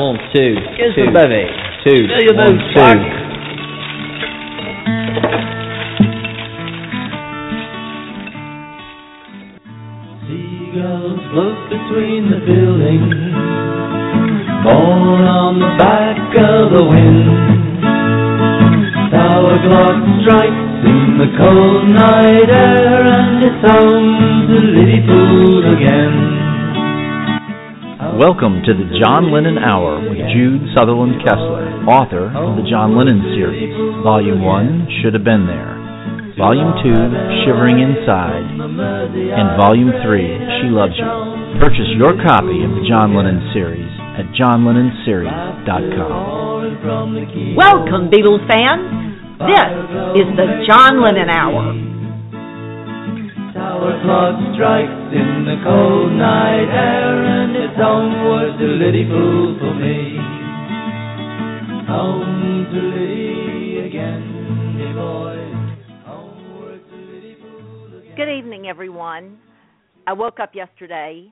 One, two, Kiss two, the baby. two, There you one, go, two. Spark. Seagulls float between the buildings, borne on the back of the wind. Tower clock strikes in the cold night air, and it's home to Liverpool Welcome to the John Lennon Hour with Jude Southerland Kessler, author of the John Lennon series. Volume 1, Should Have Been There. Volume 2, Shivering Inside. And Volume 3, She Loves You. Purchase your copy of the John Lennon series at johnlennonseries.com. Welcome, Beatles fans. This is the John Lennon Hour. Clock strikes in the cold night air, and it's onward to Liverpool for me. Home to Liddy again, me boys. Homeward to Liverpool again. Good evening, everyone. I woke up yesterday,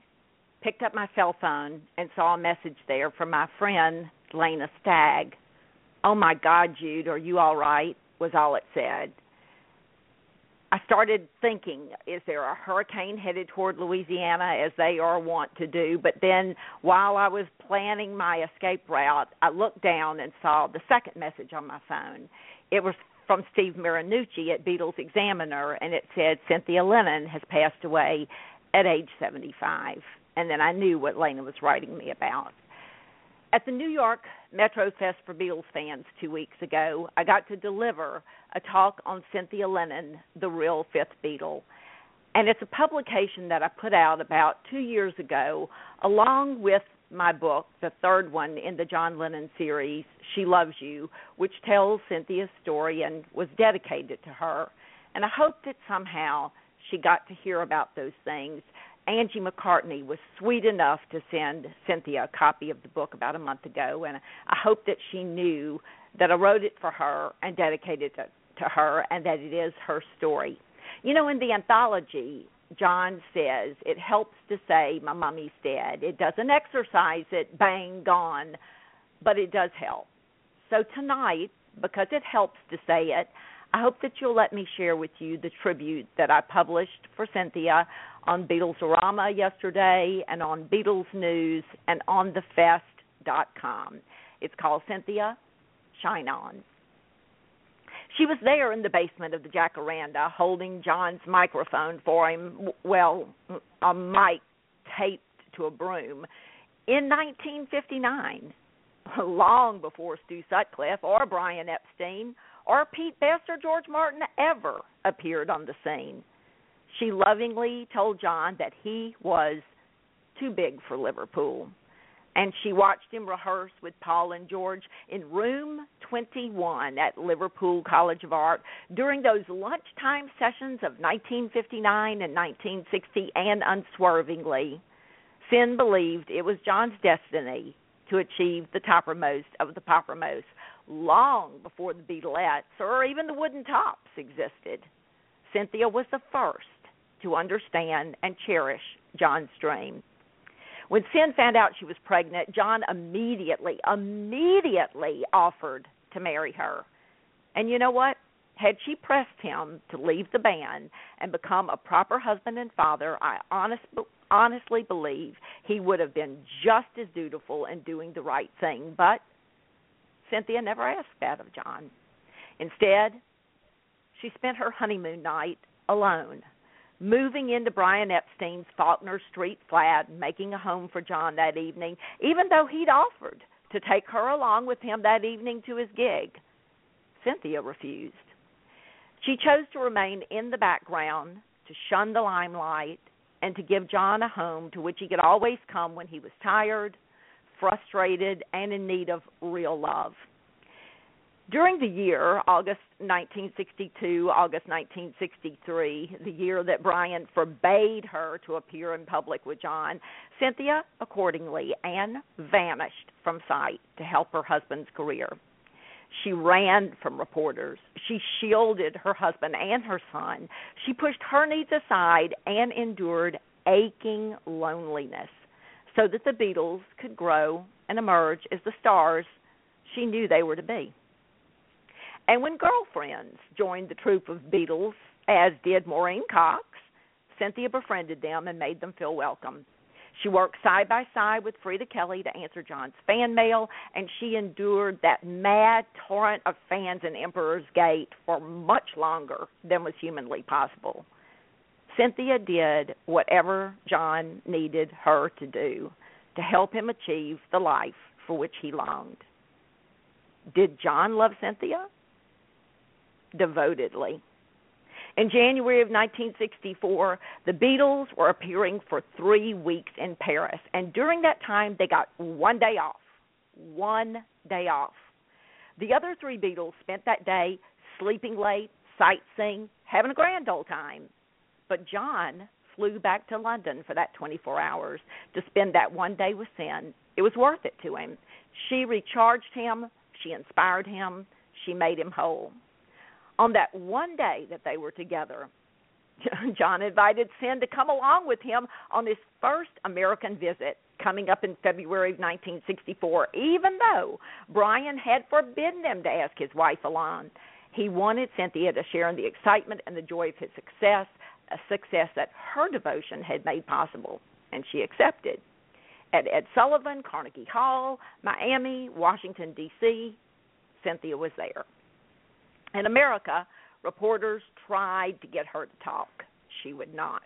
picked up my cell phone, and saw a message there from my friend Lena Stagg. Oh my God, Jude, are you all right? Was all it said. I started thinking, is there a hurricane headed toward Louisiana as they are wont to do? But then while I was planning my escape route, I looked down and saw the second message on my phone. It was from Steve Marinucci at Beatles Examiner, and it said Cynthia Lennon has passed away at age 75. And then I knew what Lena was writing me about. At the New York Metro Fest for Beatles fans two weeks ago, I got to deliver a talk on Cynthia Lennon, the real fifth Beatle. And it's a publication that I put out about two years ago, along with my book, the third one in the John Lennon series, She Loves You, which tells Cynthia's story and was dedicated to her. And I hope that somehow she got to hear about those things. Angie McCartney was sweet enough to send Cynthia a copy of the book about a month ago, and I hope that she knew that I wrote it for her and dedicated it to her, and that it is her story. You know, in the anthology, John says it helps to say my mummy's dead. It doesn't exercise it, bang, gone, but it does help. So tonight, because it helps to say it, I hope that you'll let me share with you the tribute that I published for Cynthia on Beatlesorama yesterday and on Beatles News and on thefest.com. It's called Cynthia Shine On. She was there in the basement of the Jacaranda holding John's microphone for him, well, a mic taped to a broom, in 1959, long before Stu Sutcliffe or Brian Epstein or Pete Best or George Martin ever appeared on the scene. She lovingly told John that he was too big for Liverpool. And she watched him rehearse with Paul and George in room 21 at Liverpool College of Art during those lunchtime sessions of 1959 and 1960 and unswervingly. Finn believed it was John's destiny to achieve the toppermost of the poppermost long before the Beatlettes or even the Wooden Tops existed. Cynthia was the first to understand and cherish John's dream. When Cyn found out she was pregnant, John immediately, immediately offered to marry her. And you know what? Had she pressed him to leave the band and become a proper husband and father, I honest, honestly believe he would have been just as dutiful in doing the right thing. But Cynthia never asked that of John. Instead, she spent her honeymoon night alone, moving into Brian Epstein's Faulkner Street flat, making a home for John that evening, even though he'd offered to take her along with him that evening to his gig. Cynthia refused. She chose to remain in the background, to shun the limelight, and to give John a home to which he could always come when he was tired, frustrated, and in need of real love. During the year, August 1962, August 1963, the year that Brian forbade her to appear in public with John, Cynthia, accordingly, and vanished from sight to help her husband's career. She ran from reporters. She shielded her husband and her son. She pushed her needs aside and endured aching loneliness. so that the Beatles could grow and emerge as the stars she knew they were to be. And when girlfriends joined the troupe of Beatles, as did Maureen Cox, Cynthia befriended them and made them feel welcome. She worked side by side with Freda Kelly to answer John's fan mail, and she endured that mad torrent of fans in Emperor's Gate for much longer than was humanly possible. Cynthia did whatever John needed her to do to help him achieve the life for which he longed. Did John love Cynthia? Devotedly. In January of 1964, the Beatles were appearing for three weeks in Paris, and during that time, they got one day off. One day off. The other three Beatles spent that day sleeping late, sightseeing, having a grand old time. But John flew back to London for that 24 hours to spend that one day with Cyn. It was worth it to him. She recharged him, she inspired him, she made him whole on that one day that they were together, John invited Cyn to come along with him on his first American visit coming up in February of 1964, even though Brian had forbidden him to ask his wife along. He wanted Cynthia to share in the excitement and the joy of his success, a success that her devotion had made possible, and she accepted. At Ed Sullivan, Carnegie Hall, Miami, Washington, D.C., Cynthia was there. In America, reporters tried to get her to talk. She would not.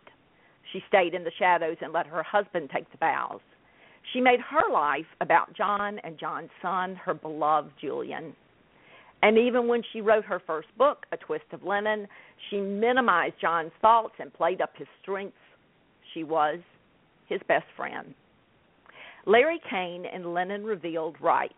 She stayed in the shadows and let her husband take the bows. She made her life about John and John's son, her beloved Julian. And even when she wrote her first book, A Twist of Lennon, she minimized John's faults and played up his strengths. She was his best friend. Larry Kane in Lennon Revealed writes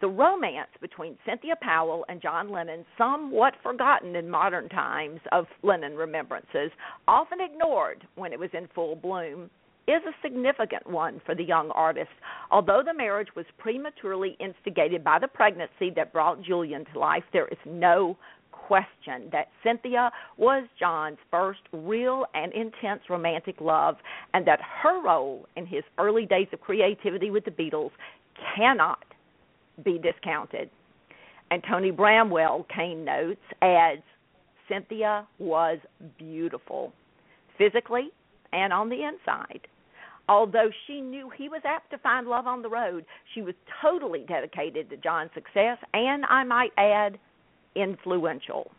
the romance between Cynthia Powell and John Lennon, somewhat forgotten in modern times of Lennon remembrances, often ignored when it was in full bloom, is a significant one for the young artist. Although the marriage was prematurely instigated by the pregnancy that brought Julian to life, there is no question that Cynthia was John's first real and intense romantic love, and that her role in his early days of creativity with the Beatles cannot be discounted. And Tony Bramwell, Kane notes, adds Cynthia was beautiful, physically and on the inside. Although she knew he was apt to find love on the road, she was totally dedicated to John's success and, I might add, influential.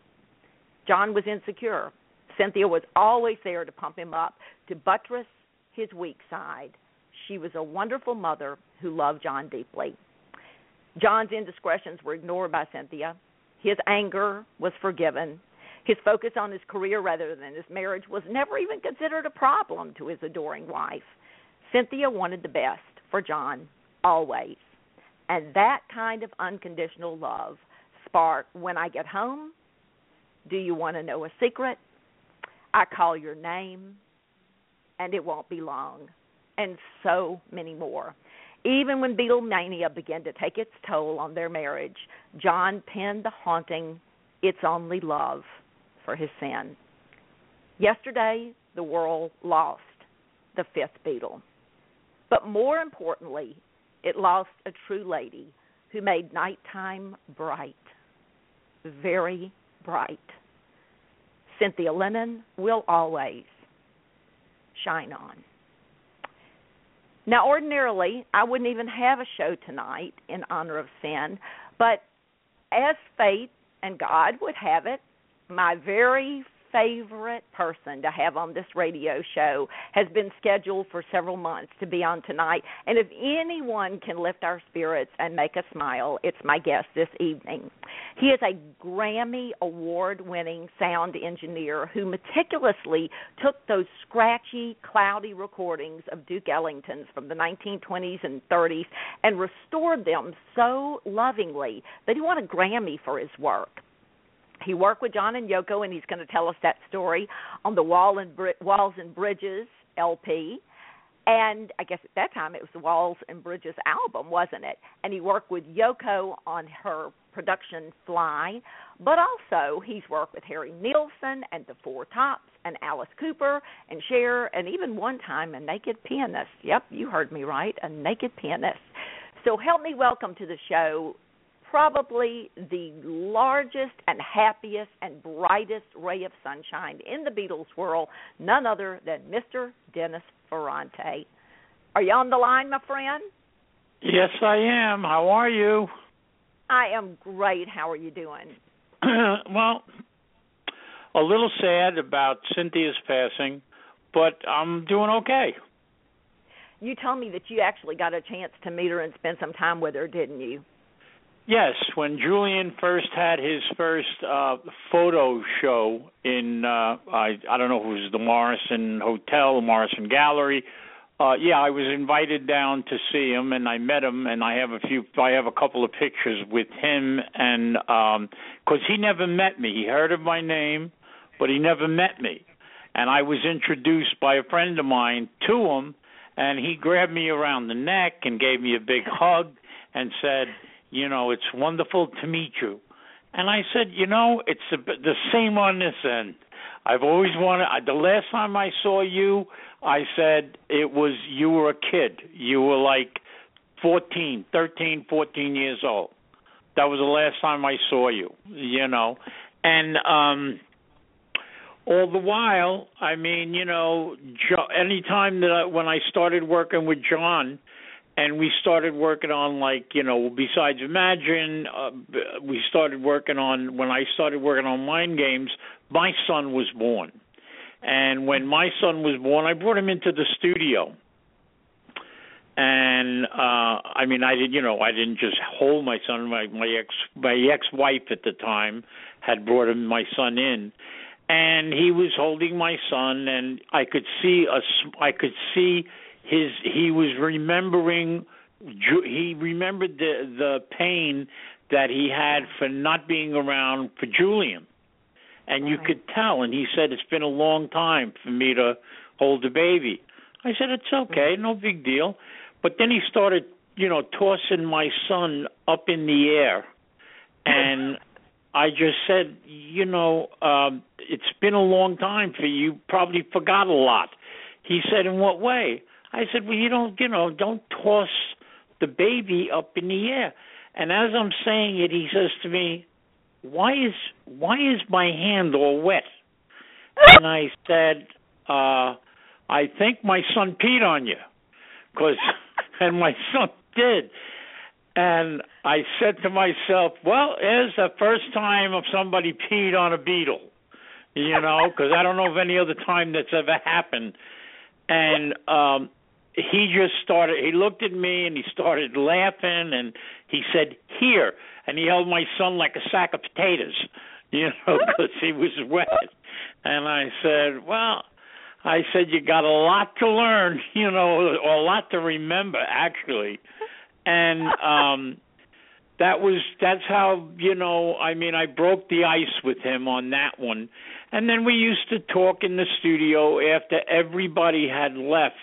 John was insecure. Cynthia was always there to pump him up, to buttress his weak side. She was a wonderful mother who loved John deeply. John's indiscretions were ignored by Cynthia. His anger was forgiven. His focus on his career rather than his marriage was never even considered a problem to his adoring wife. Cynthia wanted the best for John, always. And that kind of unconditional love sparked When I Get Home, Do You Want to Know a Secret? I Call Your Name, and It Won't Be Long, and so many more. Even when Beatlemania began to take its toll on their marriage, John penned the haunting It's Only Love for his Cyn. Yesterday, the world lost the fifth Beatle. But more importantly, it lost a true lady who made nighttime bright, very bright. Cynthia Lennon will always shine on. Now, ordinarily, I wouldn't even have a show tonight in honor of Cyn, but as fate and God would have it, my very favorite person to have on this radio show has been scheduled for several months to be on tonight. And if anyone can lift our spirits and make us smile, it's my guest this evening. He is a Grammy award winning sound engineer who meticulously took those scratchy, cloudy recordings of Duke Ellington's from the 1920s and 30s and restored them so lovingly that he won a Grammy for his work. He worked with John and Yoko, and he's going to tell us that story on the Wall and Bri- Walls and Bridges LP. And I guess at that time it was the Walls and Bridges album, wasn't it? And he worked with Yoko on her production Fly, but also he's worked with Harry Nilsson and the Four Tops. and Alice Cooper and Cher and even one time a naked pianist. Yep, you heard me right, a naked pianist. So help me welcome to the show probably the largest and happiest and brightest ray of sunshine in the Beatles world, none other than Mr. Dennis Ferrante. Are you on the line, my friend? Yes, I am. How are you? I am great. How are you doing? well, a little sad about Cynthia's passing, but I'm doing okay. You told me that you actually got a chance to meet her and spend some time with her, didn't you? Yes, when Julian first had his first uh photo show in uh I I don't know if it was the Morrison Hotel, Morrison Gallery. Uh yeah, I was invited down to see him and I met him and I have a few I have a couple of pictures with him and um cuz he never met me. He heard of my name, but he never met me. And I was introduced by a friend of mine to him and he grabbed me around the neck and gave me a big hug and said you know, it's wonderful to meet you. And I said, you know, it's the, the same on this end. I've always wanted. I, The last time I saw you, I said it was you were a kid. You were like fourteen, thirteen, fourteen years old. That was the last time I saw you. You know, and um all the while, I mean, you know, anytime that I, when I started working with John, and we started working on like you know besides imagine uh, we started working on when i started working on mind games my son was born. And when my son was born i brought him into the studio. And uh i mean i did you know i didn't just hold my son. My my ex my ex wife at the time had brought him my son in. And he was holding my son and i could see a i could see his he was remembering he remembered the the pain that he had for not being around for Julian. And you could tell and he said it's been a long time for me to hold the baby. I said it's okay, no big deal. But then he started, you know, tossing my son up in the air. And I just said, you know, um it's been a long time for you, probably forgot a lot. He said, "In what way?" I said, well, you don't, you know, don't toss the baby up in the air. And as I'm saying it, he says to me, why is why is my hand all wet? And I said, uh, I think my son peed on you, because and my son did. And I said to myself, well, it's the first time of somebody peed on a beetle, you know, because I don't know of any other time that's ever happened. And um he just started he looked at me and he started laughing and he said here and he held my son like a sack of potatoes you know because he was wet. And i said well i said you got a lot to learn you know a lot to remember actually. And um that was that's how you know i mean i broke the ice with him on that one. And then we used to talk in the studio after everybody had left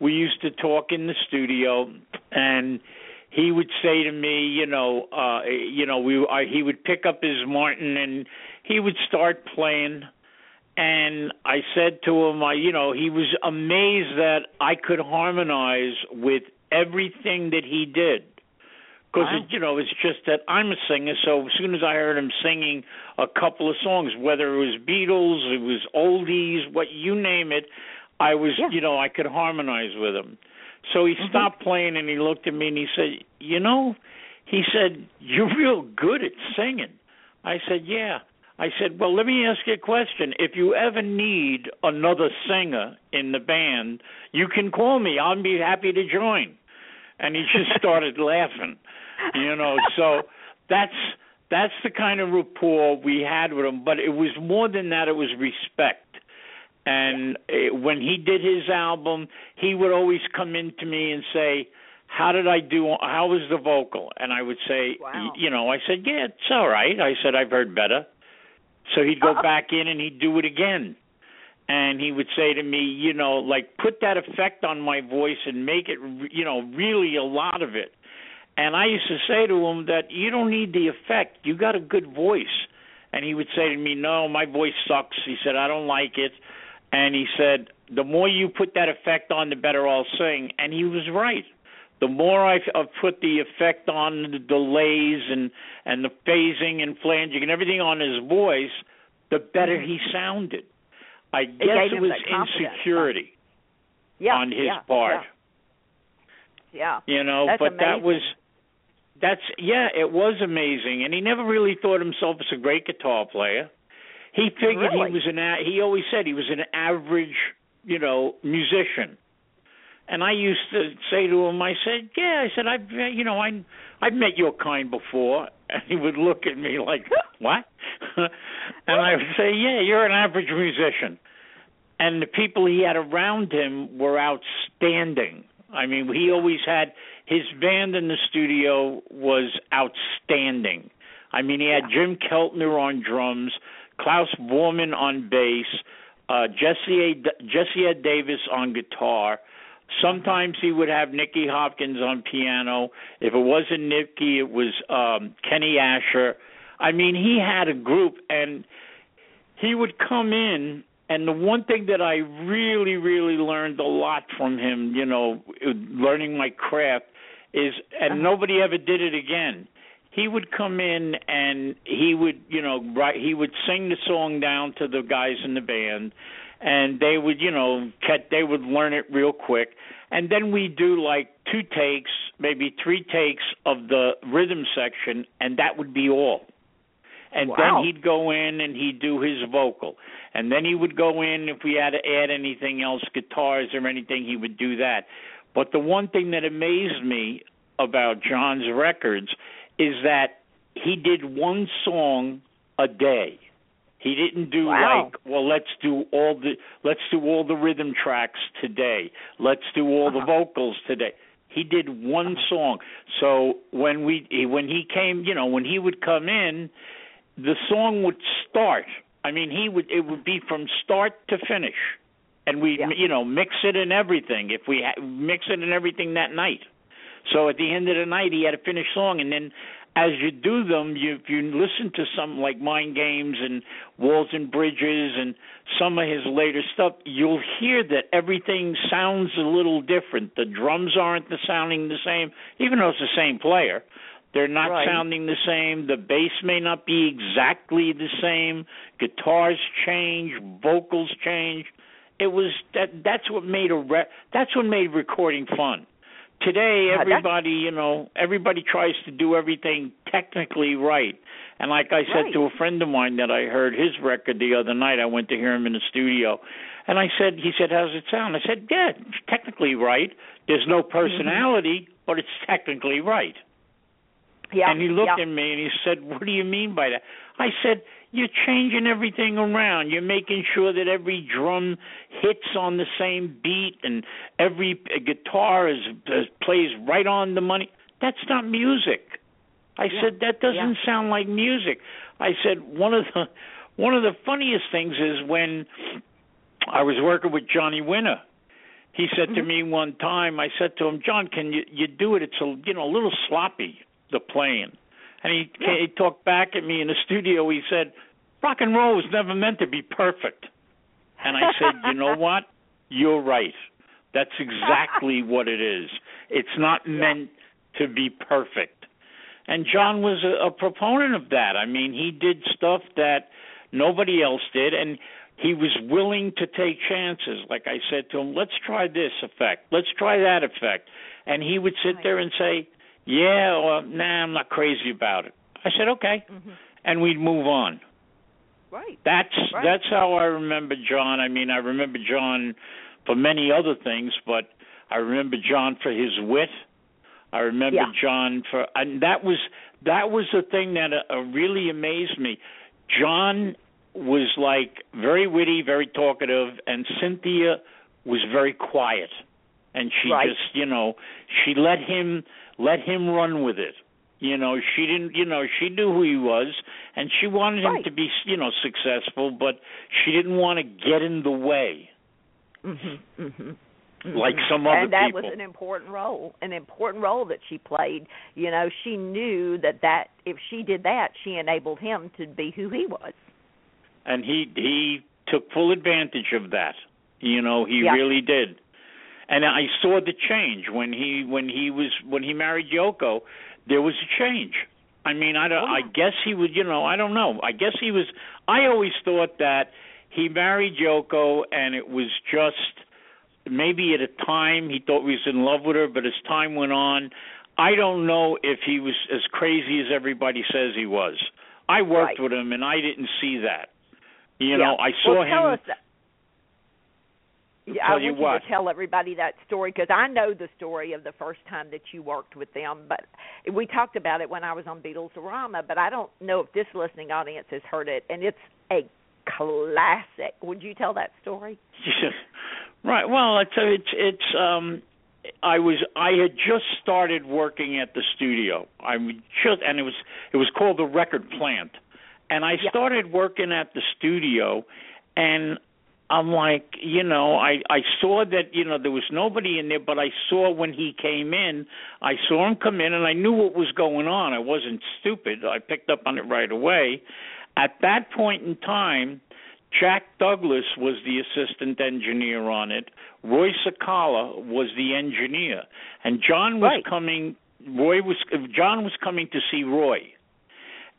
we used to talk in the studio and he would say to me, you know, uh you know, we I, he would pick up his Martin and he would start playing and I said to him, I you know, he was amazed that I could harmonize with everything that he did. Because wow. you know, it's just that I'm a singer, so as soon as I heard him singing a couple of songs, whether it was Beatles, it was oldies, what you name it, I was, yeah. you know, I could harmonize with him. So he mm-hmm. stopped playing and he looked at me and he said, "You know," he said, "You're real good at singing." I said, "Yeah." I said, "Well, let me ask you a question. If you ever need another singer in the band, you can call me. I'll be happy to join." And he just started laughing. You know, so that's that's the kind of rapport we had with him, but it was more than that, it was respect and uh, when he did his album, he would always come in to me and say, "How did I do? How was the vocal?" And I would say, wow. "You know," I said, "Yeah, it's all right." I said, "I've heard better." So he'd go back in and he'd do it again. And he would say to me, you know, like put that effect on my voice and make it, you know, really a lot of it. And I used to say to him that you don't need the effect. You got a good voice and he would say to me, "No, my voice sucks." He said, "I don't like it," and he said, "The more you put that effect on, the better I'll sing." And he was right. The more I uh, put the effect on the delays and and the phasing and flanging and everything on his voice, the better he sounded. I guess it him was insecurity Yeah. on his yeah, part. Yeah. You know, That's but that was that's yeah, it was amazing, and he never really thought himself as a great guitar player. He figured Really? he was an he always said he was an average, you know, musician. And I used to say to him, I said, "Yeah," I said, "I've you know, I I've met your kind before." And he would look at me like, "What?" and I would say, "Yeah, you're an average musician." And the people he had around him were outstanding. I mean, he always had his band in the studio was outstanding. I mean, he had Jim Keltner on drums, Klaus Voormann on bass, uh, Jesse A. Jesse Ed Davis on guitar. Sometimes he would have Nicky Hopkins on piano. If it wasn't Nicky, it was um, Kenny Ascher. I mean, he had a group, and he would come in and the one thing that I really, really learned a lot from him, you know, learning my craft, is, and nobody ever did it again. He would come in and he would, you know, write. He would sing the song down to the guys in the band, and they would, you know, cat, they would learn it real quick, and then we do like two takes, maybe three takes of the rhythm section, and that would be all and Wow. then he'd go in and he'd do his vocal and then he would go in if we had to add anything else guitars or anything he would do that but the one thing that amazed me about John's records is that he did one song a day he didn't do Wow. like well let's do all the let's do all the rhythm tracks today let's do all the Uh-huh. vocals today he did one song so when we when he came you know when he would come in the song would start. I mean, he would it would be from start to finish, and we Yeah. you know mix it and everything. If we ha- mix it and everything that night, so at the end of the night he had a finished song, and then as you do them, you if you listen to something like Mind Games and Walls and Bridges and some of his later stuff, you'll hear that everything sounds a little different. The drums aren't the sounding the same, even though it's the same player. They're not Right. sounding the same. The bass may not be exactly the same. Guitars change, vocals change. It was that that's what made a re- that's what made recording fun. Today everybody, you know, everybody tries to do everything technically right. And like I said Right. to a friend of mine that I heard his record the other night, I went to hear him in the studio. And I said, he said, "How's it sound?" I said, "Yeah, it's technically right. There's no Mm-hmm. personality, but it's technically right." Yeah. And he looked yeah. at me and he said, "What do you mean by that?" I said, "You're changing everything around. You're making sure that every drum hits on the same beat and every guitar is, is plays right on the money. That's not music." I Yeah. said, "That doesn't sound like music." I said, "One of the one of the funniest things is when I was working with Johnny Winter. He said to Mhm. me one time, I said to him, "John, can you you do it? It's a you know a little sloppy the playing." And he Yeah. he talked back at me in the studio. He said, "Rock and roll was never meant to be perfect." And I said, "You know what? You're right. That's exactly what it is. It's not meant to be perfect." And John was a, a proponent of that. I mean, he did stuff that nobody else did, and he was willing to take chances. Like I said to him, let's try this effect, let's try that effect, and he would sit there and say, "Yeah, well, nah, I'm not crazy about it." I said, "Okay," Mhm. and we'd move on. Right. That's Right. that's how I remember John. I mean, I remember John for many other things, but I remember John for his wit. I remember Yeah. John for and that was that was the thing that uh, uh, really amazed me. John was like very witty, very talkative, and Cynthia was very quiet, and she Right. just you know she let him let him run with it. You know, she didn't. You know, she knew who he was, and she wanted him Right. to be, you know, successful. But she didn't want to get in the way. Mhm. Mhm. like some other and that people. was an important role an important role that she played you know she knew that that if she did that she enabled him to be who he was and he he took full advantage of that you know he Yeah. really did and i saw the change when he when he was when he married yoko there was a change i mean i don't Oh, i guess he would you know i don't know i guess he was i always thought that he married yoko and it was just maybe at a time he thought he was in love with her, but as time went on, I don't know if he was as crazy as everybody says he was. I worked Right. with him and I didn't see that. You Yeah. know, I saw well, him. Yeah, Tell I you want what. to tell everybody that story because I know the story of the first time that you worked with them, but we talked about it when I was on Beatles-orama, but I don't know if this listening audience has heard it, and it's a classic. Would you tell that story? right. Well, it's it's it's um I was I had just started working at the studio. I just and it was it was called the Record Plant. And I Yeah. started working at the studio and I'm like, you know, I I saw that, you know, there was nobody in there, but I saw when he came in, I saw him come in and I knew what was going on. I wasn't stupid. I picked up on it right away. At that point in time, Jack Douglas was the assistant engineer on it. Roy Cicala was the engineer, and John was Right. coming. Roy was John was coming to see Roy,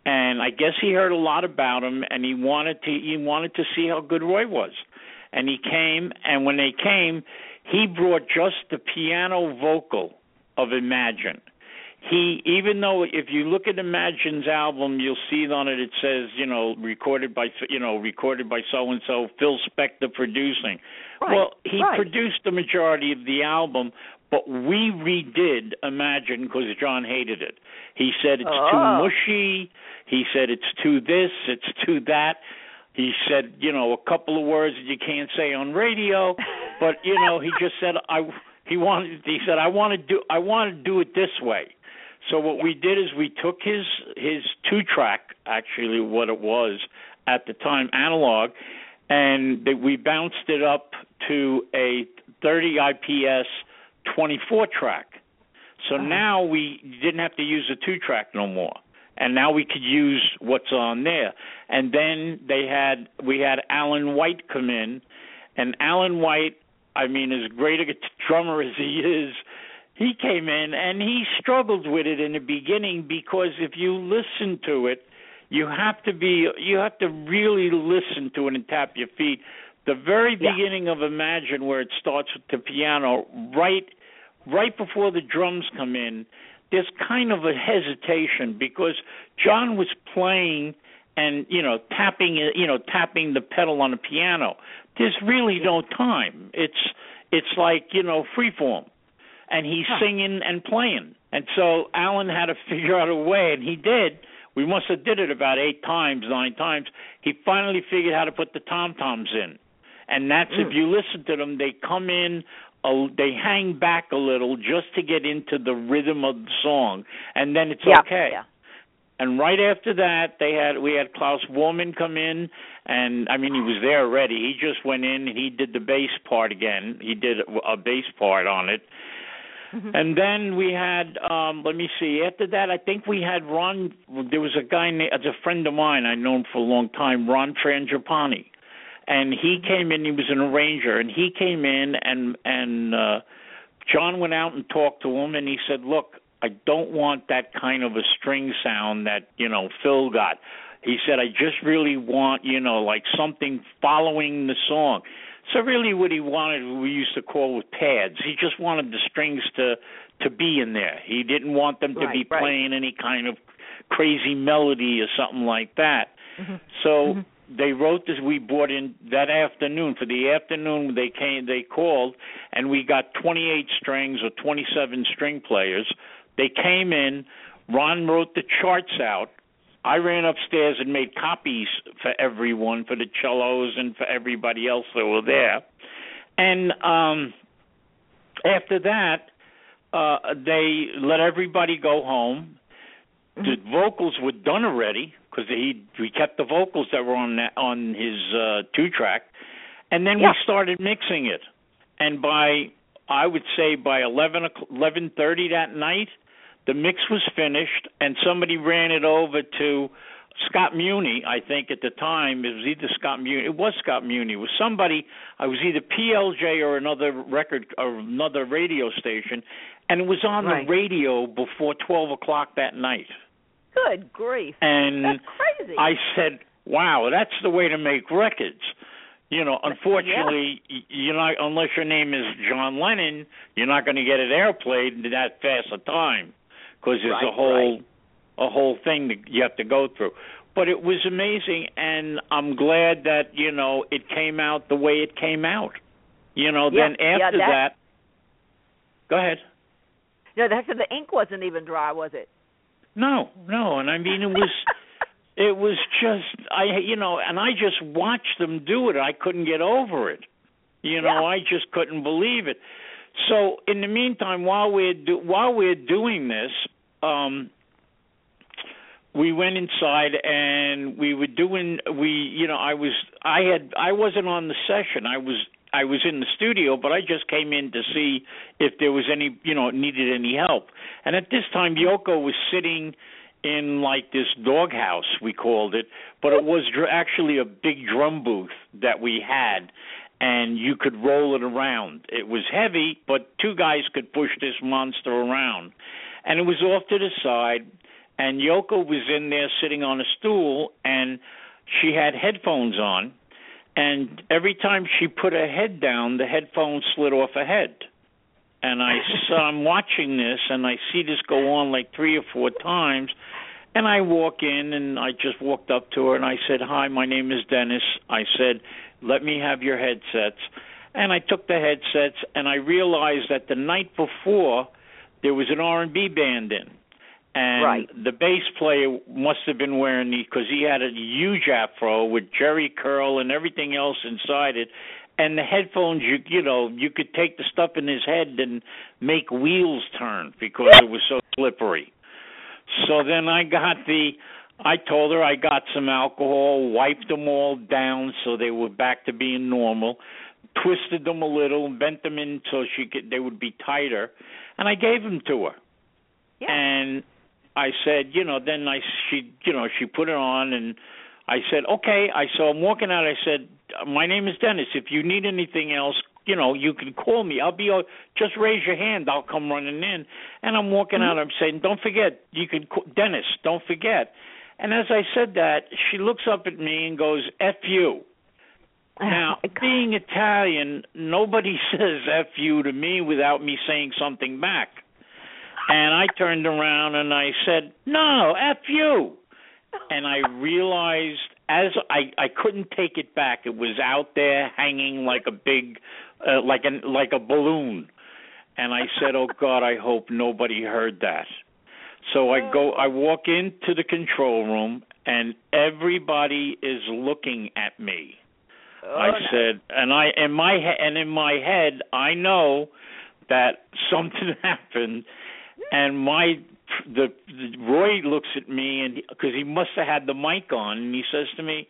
and I guess he heard a lot about him, and he wanted to he wanted to see how good Roy was, and he came. And when they came, he brought just the piano vocal of Imagine he even though if you look at Imagine's album, you'll see on it it says you know recorded by you know recorded by so and so Phil Spector producing. Right, Well, he right. produced the majority of the album, but we redid Imagine because John hated it. He said it's Oh. too mushy. He said it's too this, it's too that. He said, you know, a couple of words that you can't say on radio, but you know, he just said I he wanted he said I want to do I want to do it this way. So what we did is we took his his two track, actually what it was at the time, analog, and that we bounced it up to a 30 IPS 24 track. So Uh-huh. now we didn't have to use a two track no more. And now we could use what's on there. And then they had we had Alan White come in and Alan White, I mean as great a drummer as he is, he came in and he struggled with it in the beginning because if you listen to it, you have to be you have to really listen to it and tap your feet. The very Yeah. beginning of Imagine where it starts with the piano, right right before the drums come in, there's kind of a hesitation because John was playing and you know tapping you know tapping the pedal on the piano. There's really no time. It's it's like you know freeform and he's Huh. singing and playing. And so Alan had to figure out a way, and he did. We must have did it about eight times, nine times. He finally figured how to put the tom toms in, and that's if Mm. you listen to them, they come in. A, they hang back a little just to get into the rhythm of the song, and then it's yeah, okay. Yeah. And right after that, they had we had Klaus Voormann come in, and I mean he was there already. He just went in and he did the bass part again. He did a, bass part on it, Mhm. and then we had um let me see. After that, I think we had Ron. There was a guy named, as a friend of mine. I know him for a long time, Ron Frangipane, and he came in. He was an arranger, and he came in and and uh John went out and talked to him, and he said, "Look, I don't want that kind of a string sound that you know Phil got." He said, "I just really want you know like something following the song." So really, what he wanted, we used to call with pads. He just wanted the strings to to be in there. He didn't want them to Right, be right. playing any kind of crazy melody or something like that. Mhm. So Mhm. They wrote this. We bought in that afternoon for the afternoon. They came. They called, and we got 28 strings or 27 string players. They came in. Ron wrote the charts out. I ran upstairs and made copies for everyone, for the cellos and for everybody else that were there. And um after that, uh they let everybody go home the vocals were done already because he we kept the vocals that were on that on his uh two track and then Yeah. we started mixing it and by I would say by eleven eleven thirty that night, the mix was finished, and somebody ran it over to Scott Muni, I think at the time it was either Scott Muni. It was Scott Muni. It was somebody. I was either PLJ or another record or another radio station, and it was on Right. the radio before twelve o'clock that night. Good grief. And That's crazy. I said, "Wow, that's the way to make records." You know, unfortunately, y you're not unless your name is John Lennon, you're not going to get it airplayed in that fast a time because there's Right, a whole right. a whole thing that you have to go through. But it was amazing, and I'm glad that you know it came out the way it came out. You know, Yeah, then yeah, after that- that, go ahead. no, that's the ink wasn't even dry, was it? No, no, and I mean it was. it was just I you know, and I just watched them do it. I couldn't get over it. You know, Yeah. I just couldn't believe it. So in the meantime, while we're do, while we're doing this, um, we went inside and we were doing we you know I was I had I wasn't on the session. I was I was in the studio, but I just came in to see if there was any you know needed any help. And at this time, Yoko was sitting in like this doghouse we called it, but it was dr- actually a big drum booth that we had, and you could roll it around. It was heavy, but two guys could push this monster around, and it was off to the side. And Yoko was in there sitting on a stool, and she had headphones on, and every time she put her head down, the headphones slid off her head. And I so I'm watching this, and I see this go on like three or four times. And I walk in, and I just walked up to her, and I said, "Hi, my name is Dennis." I said, "Let me have your headsets." And I took the headsets, and I realized that the night before there was an R&B band in, and Right. the bass player must have been wearing the because he had a huge afro with jerry curl and everything else inside it and the headphones you you know you could take the stuff in his head and make wheels turn because it was so slippery so then i got the i told her i got some alcohol wiped them all down so they were back to being normal twisted them a little bent them in so she could they would be tighter and i gave them to her Yeah. and I said, you know, then I she you know she put it on and I said, okay. I so I'm walking out. I said, my name is Dennis. If you need anything else, you know, you can call me. I'll be. uh, Just raise your hand. I'll come running in. And I'm walking out. I'm saying, don't forget. You can call, Dennis. Don't forget. And as I said that, she looks up at me and goes, "F you." Now, Oh, being Italian, nobody says "f you" to me without me saying something back. And I turned around and I said, "No, f you." And I realized as I I couldn't take it back. It was out there hanging like a big uh, like an like a balloon. And I said, "Oh God, I hope nobody heard that." So I go I walk into the control room and everybody is looking at me. Oh, I said, and I in my he- and in my head, I know that something happened, and my the, the Roy looks at me and because he must have had the mic on, and he says to me,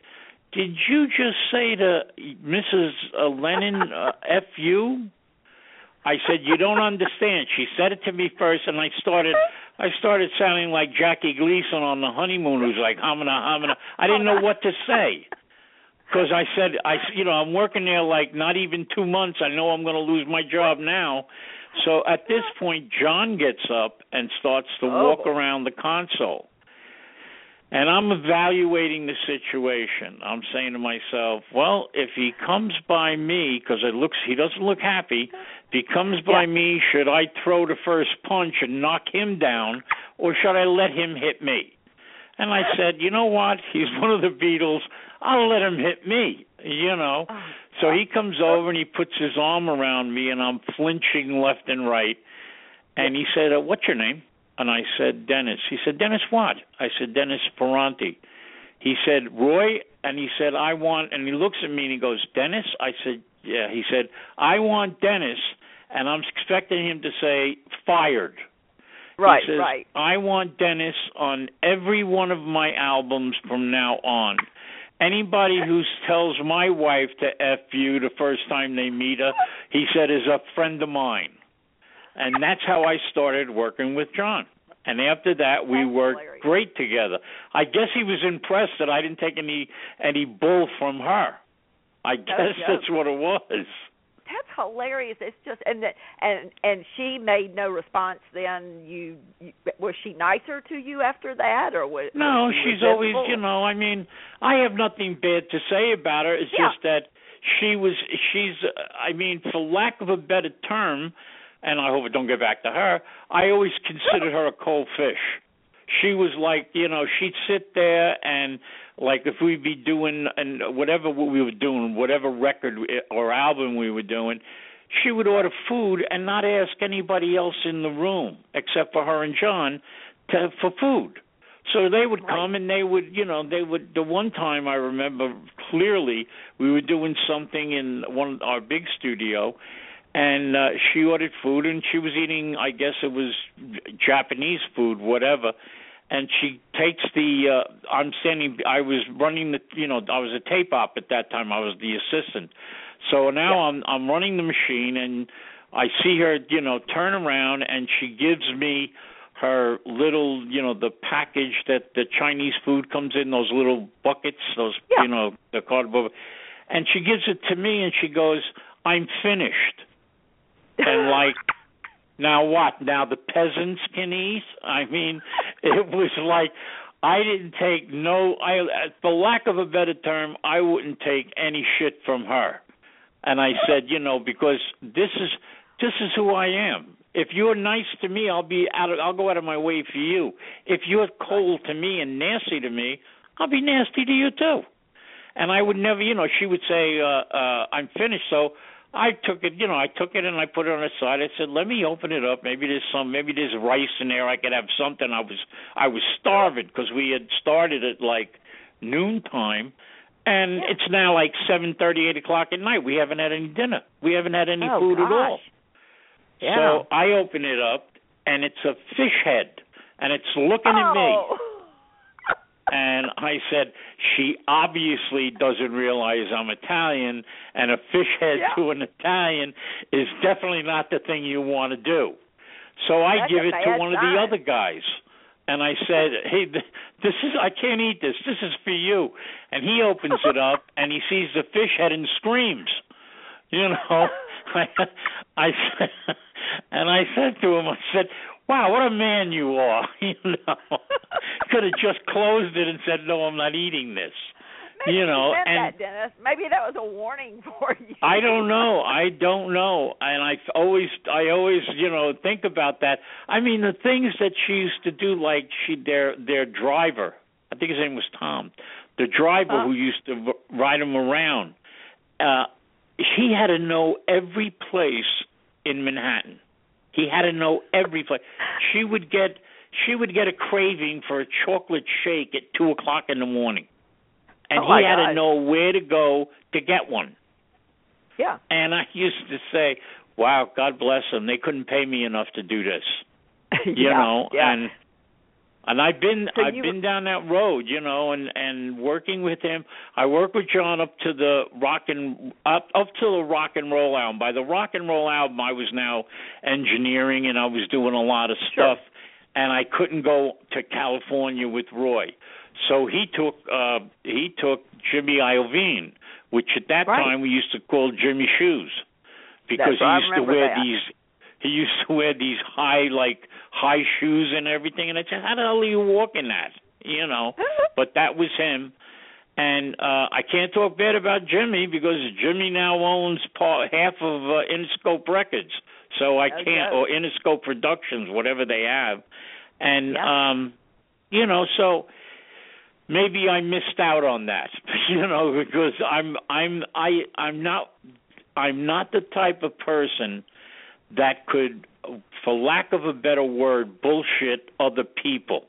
"Did you just say to Mrs. uh, Lennon, uh, f you?" I said, "You don't understand." She said it to me first, and I started. I started sounding like Jackie Gleason on the honeymoon, who's like humana humana. I didn't know what to say because I said I you know I'm working there like not even two months. I know I'm going to lose my job now. So at this point, John gets up and starts to oh. walk Oh. around the console. And I'm evaluating the situation. I'm saying to myself, well, if he comes by me, because it looks he doesn't look happy. If he comes by Yeah. me, should I throw the first punch and knock him down, or should I let him hit me? And I said, you know what? He's one of the Beatles. I'll let him hit me. You know. Oh, So he comes over and he puts his arm around me, and I'm flinching left and right. And he said, uh, "What's your name?" And I said, "Dennis." He said, "Dennis what?" I said, "Dennis Ferrante." He said, "Roy," and he said, "I want." And he looks at me and he goes, "Dennis." I said, "Yeah." He said, "I want Dennis," and I'm expecting him to say, "Fired." right, says, right. I want Dennis on every one of my albums from now on. Anybody who tells my wife to f you the first time they meet her, he said is a friend of mine, and that's how I started working with John. And after that, we That's worked hilarious. great together. I guess he was impressed that I didn't take any any bull from her. I guess yeah. that's what it was. That's hilarious. It's just and that and and she made no response. Then you, you was she nicer to you after that, or was No, was she she's always, you know, I mean, I have nothing bad to say about her. It's Yeah. just that she was, she's, I mean, for lack of a better term, and I hope it don't get back to her, I always considered her a cold fish. She was like, you know, she'd sit there and like if we'd be doing and whatever we were doing, whatever record or album we were doing, she would order food and not ask anybody else in the room except for her and John to, for food. So they would come and they would, you know, they would. The one time I remember clearly, we were doing something in one our big studio, and uh, she ordered food and she was eating. I guess it was Japanese food, whatever. And she takes the. Uh, I'm standing. I was running the. You know, I was a tape op at that time. I was the assistant. So now Yeah. I'm I'm running the machine and I see her, you know, turn around and she gives me her little, you know, the package that the Chinese food comes in, those little buckets, those, Yeah. you know, the cardboard. And she gives it to me and she goes, "I'm finished." And like, now what? Now the peasants can eat? I mean, it was like I didn't take no. I, for lack of a better term, I wouldn't take any shit from her. And I said, you know, because this is this is who I am. If you're nice to me, I'll be out. Of, I'll go out of my way for you. If you're cold to me and nasty to me, I'll be nasty to you too. And I would never, you know, she would say, uh, uh, "I'm finished." So I took it, you know, I took it and I put it on the side. I said, "Let me open it up. Maybe there's some, maybe there's rice in there. I could have something." I was, I was starving because we had started at like noontime, and Yeah. it's now like seven thirty, eight o'clock at night. We haven't had any dinner. We haven't had any oh, food gosh. at all. Yeah. So I open it up, and it's a fish head, and it's looking at me. Oh. And I said, she obviously doesn't realize I'm Italian, and a fish head Yeah. to an Italian is definitely not the thing you want to do. So I That's give it to one of the other guys. And I said, "Hey, this is I can't eat this. This is for you." And he opens it up and he sees the fish head and screams. You know, I, I said, and I said to him, I said, "Wow, what a man you are!" You know, could have just closed it and said, "No, I'm not eating this." Maybe you know, meant and that, Dennis. Maybe that was a warning for you. I don't know. I don't know. And I always I always, you know, think about that. I mean, the things that she used to do like she their their driver. I think his name was Tom. The driver Huh? who used to ride him around. Uh he had to know every place in Manhattan. He had to know every place. She would get she would get a craving for a chocolate shake at two o'clock in the morning. And Oh, he had to know where to go to get one. Yeah. And I used to say, "Wow, God bless them. They couldn't pay me enough to do this." You yeah. know, Yeah. and and I've been So I've you- been down that road, you know, and and working with him. I worked with John up to the rock and up up to the rock and roll album. By the rock and roll album, I was now engineering and I was doing a lot of Sure. stuff, and I couldn't go to California with Roy. So he took uh he took Jimmy Iovine, which at that Right. time we used to call Jimmy Shoes, because That's he used to wear that. these he used to wear these high like high shoes and everything and I said, How the hell are you walking that? You know. but that was him. And uh I can't talk bad about Jimmy because Jimmy now owns part half of uh, Interscope Records. So I Okay. can't or Interscope Productions, whatever they have. And Yeah. um you know, so maybe I missed out on that. You know, because I'm I'm I I'm not I'm not the type of person that could for lack of a better word bullshit other people.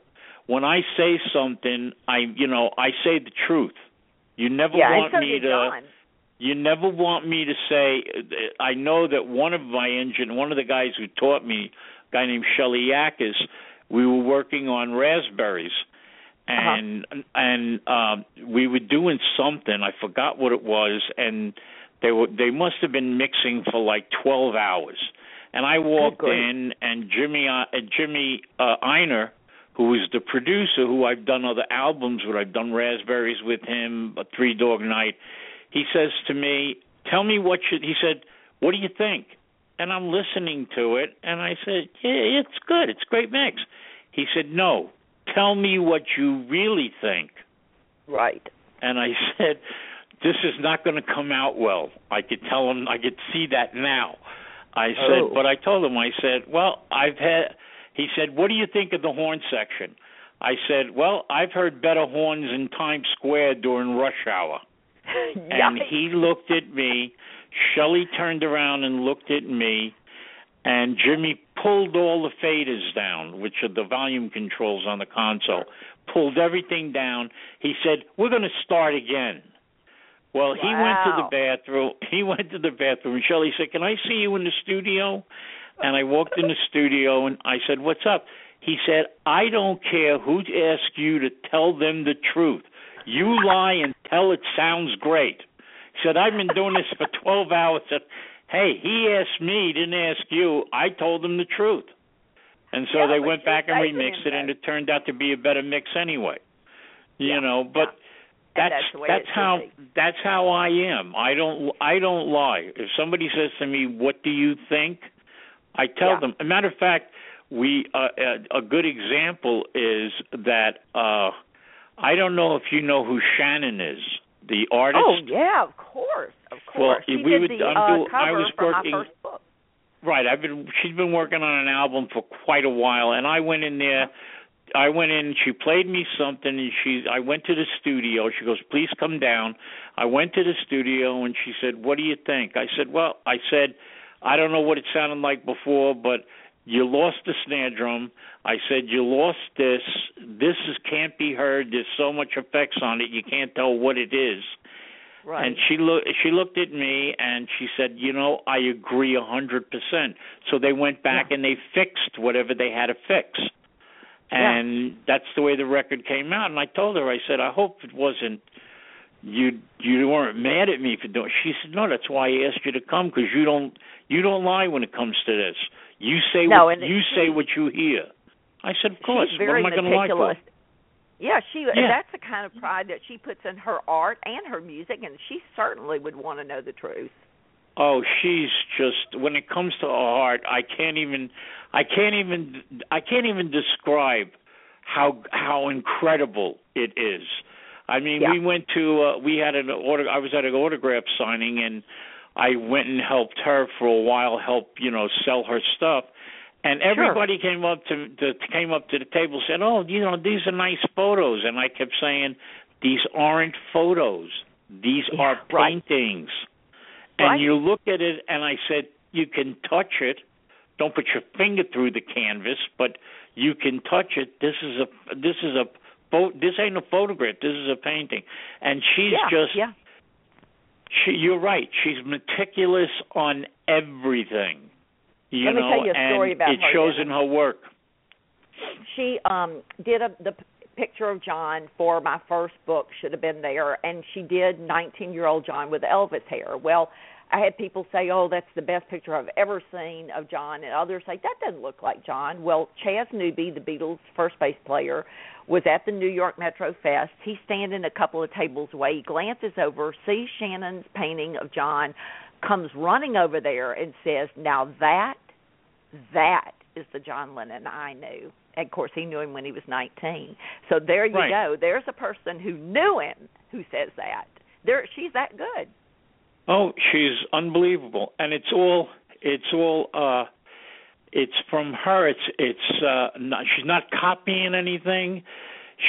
When I say something, I you know, I say the truth. You never yeah, want so me to John. you never want me to say I know that one of my engine one of the guys who taught me a guy named Shelly Yakus we were working on raspberries and uh-huh. and uh, we were doing something. I forgot what it was, and they were they must have been mixing for like twelve hours. And I walked in, and Jimmy uh, Jimmy uh, Ienner, who was the producer, who I've done other albums with, I've done Raspberries with him, a Three Dog Night. He says to me, "Tell me what you." He said, "What do you think?" And I'm listening to it, and I said, "Yeah, it's good. It's a great mix." He said, "No, tell me what you really think." Right. And I said, "This is not going to come out well." I could tell him. I could see that now. I said, oh. but I told him. I said, "Well, I've had." He said, "What do you think of the horn section?" I said, "Well, I've heard better horns in Times Square during rush hour." and he looked at me. Shelly turned around and looked at me, and Jimmy pulled all the faders down, which are the volume controls on the console. Pulled everything down. He said, "We're going to start again." Well, he wow. went to the bathroom. He went to the bathroom, and Shelly said, "Can I see you in the studio?" And I walked in the studio, and I said, "What's up?" He said, "I don't care who asks you to tell them the truth. You lie and tell it sounds great." He said, "I've been doing this for 12 hours." Said, "Hey, he asked me, didn't ask you. I told him the truth." And so yeah, they went back and remixed it, and it turned out to be a better mix anyway. You yeah, know, but yeah. That's that's, that's how that's how I am. I don't I don't lie. If somebody says to me, "What do you think?" I tell yeah. them. A matter of fact, we uh, a good example is that uh I don't know if you know who Shannon is, the artist. Oh yeah, of course, of course. Well, she we did would, the I'm uh, cover I was working, my first book. Right, I've been. She's been working on an album for quite a while, and I went in there. I went in. She played me something, and she. I went to the studio. She goes, "Please come down." I went to the studio, and she said, "What do you think?" I said, "Well," I said, "I don't know what it sounded like before, but you lost the snare drum." I said, "You lost this. This is can't be heard. There's so much effects on it, you can't tell what it is." Right. And she looked. She looked at me and she said, "You know, I agree a hundred percent." So they went back Yeah. and they fixed whatever they had to fix, Yeah. and that's the way the record came out. And I told her, I said, "I hope it wasn't you. You weren't mad at me for doing." She said, "No, that's why I asked you to come because you don't you don't lie when it comes to this. You say No, what you she- say what you hear." I said, "Of course. What am I going to lie for?" Yeah, she Yeah. that's the kind of pride that she puts in her art and her music and she certainly would want to know the truth. Oh, she's just when it comes to her art, I can't even I can't even I can't even describe how how incredible it is. I mean, Yeah. we went to uh, we had an order I was at an autograph signing and I went and helped her for a while help, you know, sell her stuff. And everybody came up to, to came up to the table said, "Oh, you know, these are nice photos." And I kept saying, "These aren't photos. These Yeah, are right. Paintings." And you look at it, and I said, "You can touch it. Don't put your finger through the canvas, but you can touch it. This is a this is a this ain't a photograph. This is a painting." And she's yeah, just yeah. she, you're right. She's meticulous on everything. You Let me know, tell you a and story about it her, shows Dennis. in her work. She um did a the picture of John for my first book should have been there and she did 19-year-old John with Elvis hair. Well, I had people say, "Oh, that's the best picture I've ever seen of John," and others say, "That doesn't look like John." Well, Chas Newby, the Beatles' first bass player, was at the New York Metro Fest. He's standing a couple of tables away. He glances over, sees Shannon's painting of John, comes running over there and says, "Now that, that is the John Lennon I knew." And of course, he knew him when he was 19. So there you Right. go. There's a person who knew him who says that. There, she's that good. Oh, she's unbelievable, and it's all it's all uh it's from her. It's it's uh not, she's not copying anything.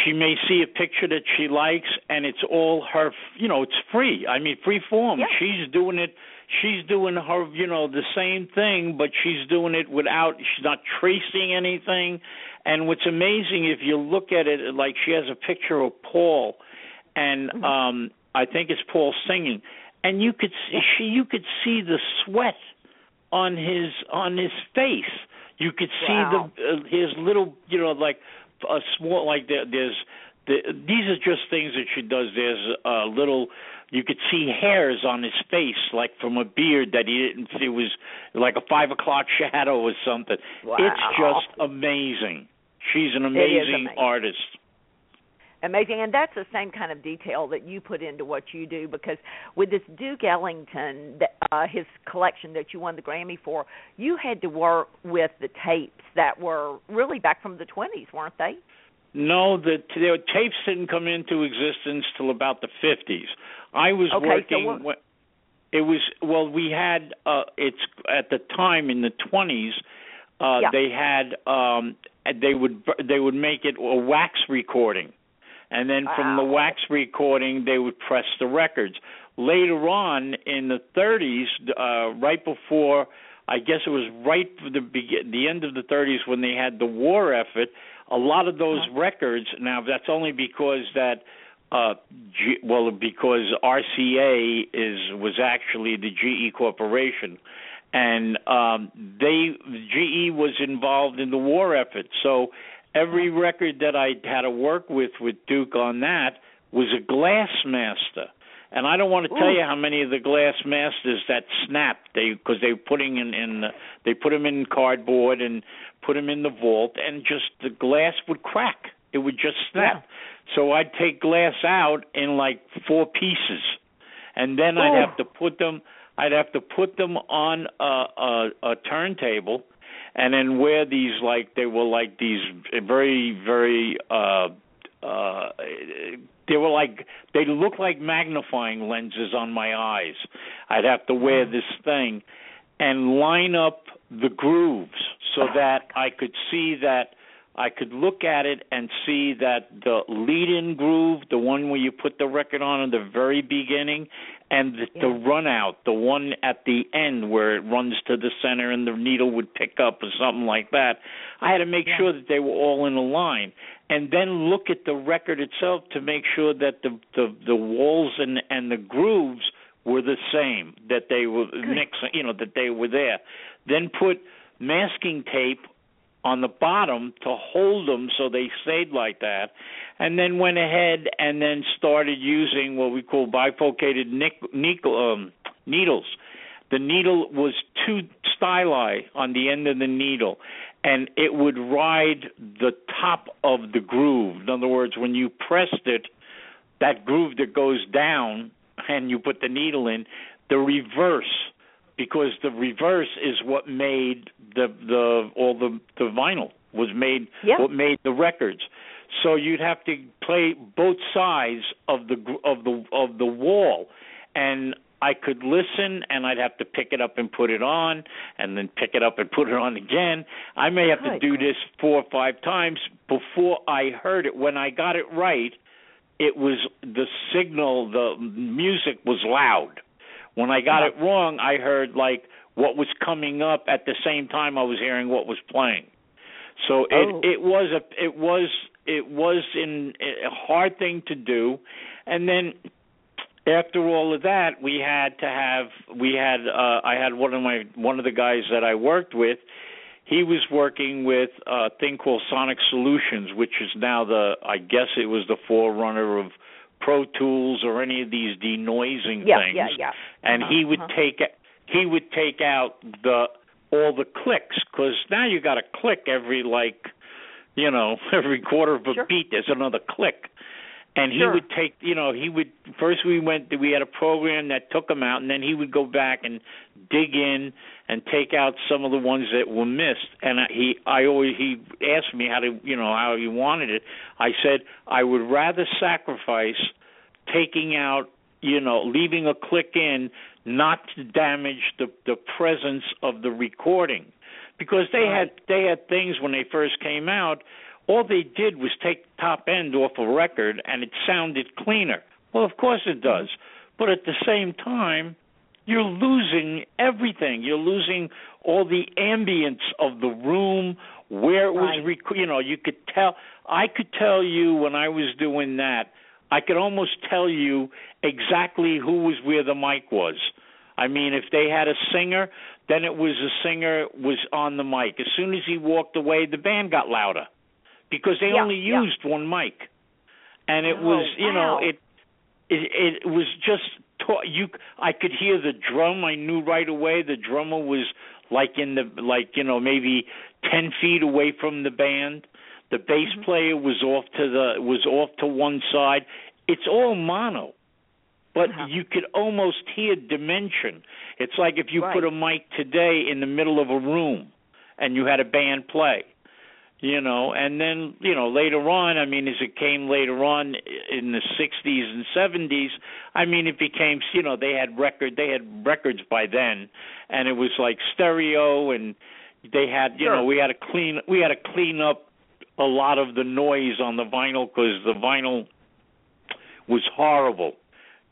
She may see a picture that she likes, and it's all her. You know, it's free. I mean, free form. Yeah. She's doing it. She's doing her. You know, the same thing, but she's doing it without. She's not tracing anything. And what's amazing, if you look at it, like she has a picture of Paul, and Mm-hmm. um I think it's Paul singing, and you could see, she you could see the sweat on his on his face. You could see Wow. the uh, his little you know like a small like there, there's the, these are just things that she does. There's a little you could see hairs on his face, like from a beard that he didn't. It was like a five o'clock shadow or something. Wow. It's just amazing. She's an amazing, amazing. artist. amazing and that's the same kind of detail that you put into what you do because with this duke ellington that, uh his collection that you won the grammy for you had to work with the tapes that were really back from the 20s weren't they No, the, the tapes didn't come into existence till about the fifties. I was Okay, so working. what- it was well, we had uh it's at the time in the twenties. Uh, Yeah. They had um, they would they would make it a wax recording, and then from the wax recording they would press the records. Later on in the 30s, uh, right before I guess it was right for the the end of the 30s when they had the war effort. A lot of those records now that's only because that uh G, well because RCA is was actually the GE corporation and um they GE was involved in the war effort so every record that I had to work with with Duke on that was a glass master and I don't want to tell Ooh. you how many of the glass masters that snapped. They because they were putting in in the, they put them in cardboard and put them in the vault and just the glass would crack. It would just snap. So I'd take glass out in like four pieces. And then I'd have to put them I'd have to put them on a, a a turntable and then wear these like they were like these very very uh uh they were like they looked like magnifying lenses on my eyes. I'd have to wear this thing and line up the grooves so that I could see that I could look at it and see that the lead in groove, the one where you put the record on in the very beginning, and the, the run out, the one at the end where it runs to the center and the needle would pick up or something like that. I had to make Yeah. sure that they were all in a line and then look at the record itself to make sure that the the, the walls and and the grooves were the same, that they were mixing, you know, that they were there. Then put masking tape on the bottom to hold them so they stayed like that, and then went ahead and then started using what we call bifurcated nic- nickel, um, needles. The needle was two styli on the end of the needle, and it would ride the top of the groove. In other words, when you pressed it, that groove that goes down and you put the needle in, the reverse because the reverse is what made the the all the the vinyl was made Yeah. what made the records. So you'd have to play both sides of the of the of the wall, and I could listen, and I'd have to pick it up and put it on, and then pick it up and put it on again. I may have to do this four or five times before I heard it. When I got it right, it was the signal, the music was loud. When I got it wrong, I heard like what was coming up at the same time I was hearing what was playing. So it Oh. it was a it was it was in a hard thing to do, and then after all of that, we had to have we had uh, I had one of my one of the guys that I worked with. He was working with a thing called Sonic Solutions, which is now the I guess it was the forerunner of Pro Tools or any of these denoising Yeah, things yeah, yeah. and Uh-huh, he would uh-huh. take he would take out the all the clicks because now you got a click every like you know every quarter of a Sure. beat there's another click and he Sure. would take you know he would first we went we had a program that took him out and then he would go back and dig in and take out some of the ones that were missed. And I, he I always he asked me how to you know how he wanted it. I said I would rather sacrifice taking out you know leaving a click in not to damage the the presence of the recording. Because they had they had things when they first came out all they did was take the top end off a record and it sounded cleaner. Well of course it does. But at the same time you're losing everything. You're losing all the ambience of the room where it was rec- you know you could tell i could tell you when i was doing that I could almost tell you exactly who was where the mic was. I mean, if they had a singer, then it was a singer was on the mic. As soon as he walked away, the band got louder because they Yeah, only yeah. used one mic. and it Oh, was you know it it it was just ta- you I could hear the drum I knew right away the drummer was like in the like you know maybe 10 feet away from the band the bass Mm-hmm. player was off to the was off to one side it's all mono but Uh-huh. you could almost hear dimension it's like if you Right. put a mic today in the middle of a room and you had a band play you know and then you know later on i mean as it came later on in the 60s and 70s i mean it became you know they had record they had records by then and it was like stereo and they had you Sure. know we had to clean we had to clean up a lot of the noise on the vinyl cuz the vinyl was horrible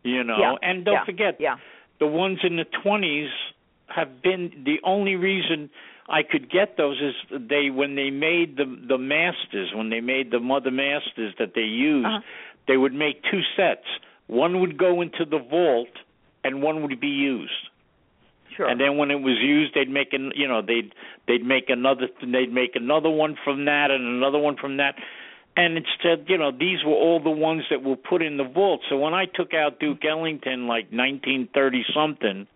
you know Yeah, and don't yeah, forget Yeah. the ones in the 20s have been the only reason I could get those is they when they made the the masters when they made the mother masters that they used Uh-huh. they would make two sets one would go into the vault and one would be used Sure. and then when it was used they'd make an you know they'd they'd make another they'd make another one from that and another one from that and instead you know these were all the ones that were put in the vault so when i took out duke ellington like 1930 something